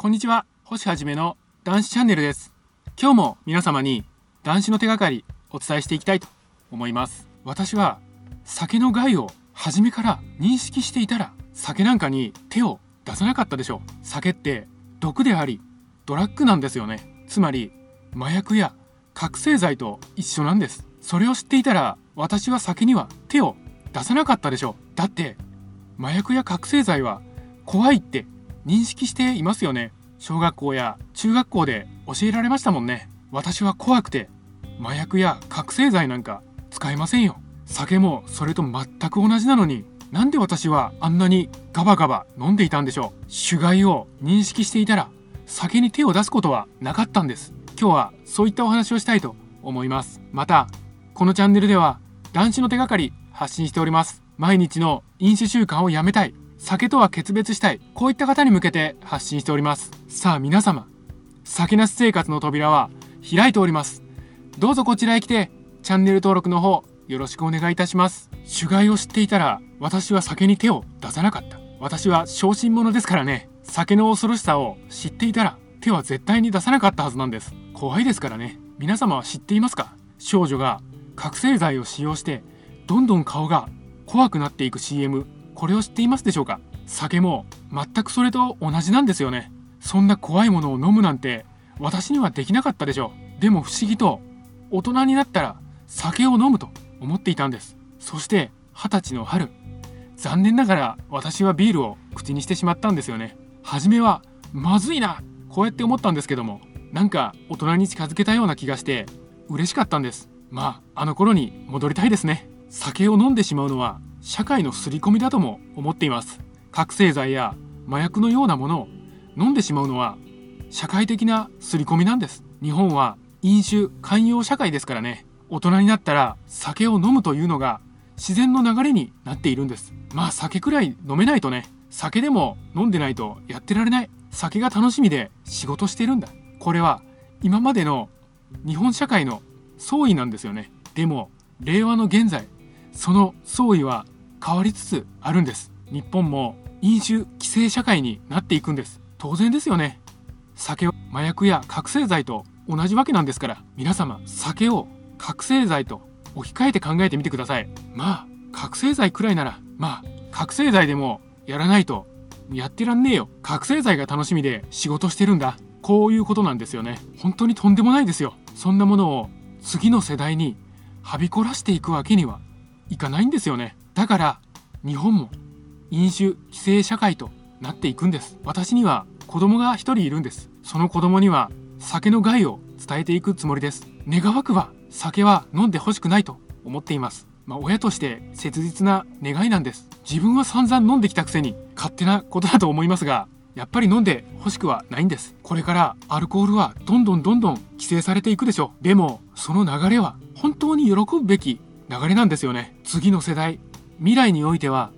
こんにちは。星はじめの男子チャンネルです。今日も皆様に男子の手がかりお伝えしていきたいと思います。私は酒の害を初めから認識していたら酒なんかに手を出さなかったでしょう。酒って毒でありドラッグなんですよね。つまり麻薬や覚醒剤と一緒なんです。それを知っていたら私は酒には手を出さなかったでしょう。だって麻薬や覚醒剤は怖いって認識していますよね。小学校や中学校で教えられましたもんね。私は怖くて麻薬や覚醒剤なんか使えませんよ。酒もそれと全く同じなのになんで私はあんなにガバガバ飲んでいたんでしょう。酒害を認識していたら酒に手を出すことはなかったんです。今日はそういったお話をしたいと思います。またこのチャンネルでは男子の手がかり発信しております。毎日の飲酒習慣をやめたい。酒とは決別したい。こういった方に向けて発信しております。さあ皆様酒なし生活の扉は開いております。どうぞこちらへ来てチャンネル登録の方よろしくお願いいたします。酒害を知っていたら私は酒に手を出さなかった。私は小心者ですからね。酒の恐ろしさを知っていたら手は絶対に出さなかったはずなんです。怖いですからね。皆様は知っていますか？少女が覚醒剤を使用してどんどん顔が怖くなっていく CM これを知っていますでしょうか？酒も全くそれと同じなんですよね。そんな怖いものを飲むなんて私にはできなかったでしょう。でも不思議と大人になったら酒を飲むと思っていたんです。そして二十歳の春残念ながら私はビールを口にしてしまったんですよね。初めはまずいなこうやって思ったんですけどもなんか大人に近づけたような気がして嬉しかったんです。まああの頃に戻りたいですね。酒を飲んでしまうのは社会の刷り込みだとも思っています。覚醒剤や麻薬のようなものを飲んでしまうのは社会的な刷り込みなんです。日本は飲酒寛容社会ですからね。大人になったら酒を飲むというのが自然の流れになっているんです。まあ酒くらい飲めないとね。酒でも飲んでないとやってられない。酒が楽しみで仕事してるんだ。これは今までの日本社会の総意なんですよね。でも令和の現在その総意は変わりつつあるんです。日本も飲酒規制社会になっていくんです。当然ですよね。酒を麻薬や覚醒剤と同じわけなんですから皆様酒を覚醒剤と置き換えて考えてみてください。まあ覚醒剤くらいならまあ覚醒剤でもやらないとやってらんねえよ。覚醒剤が楽しみで仕事してるんだ。こういうことなんですよね。本当にとんでもないですよ。そんなものを次の世代にはびこらしていくわけにはいかないんですよね。だから日本も飲酒規制社会となっていくんです。私には子供が一人いるんです。その子供には酒の害を伝えていくつもりです。願わくは酒は飲んでほしくないと思っています。まあ、親として切実な願いなんです。自分は散々飲んできたくせに勝手なことだと思いますがやっぱり飲んで欲しくはないんです。これからアルコールはどんどんどんどん規制されていくでしょう。でもその流れは本当に喜ぶべき流れなんですよね。次の世代。未来においては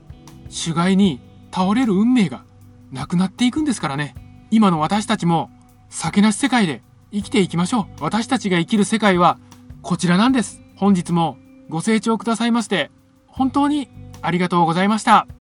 主害に倒れる運命がなくなっていくんですからね。今の私たちも酒なし世界で生きていきましょう。私たちが生きる世界はこちらなんです。本日もご清聴くださいまして本当にありがとうございました。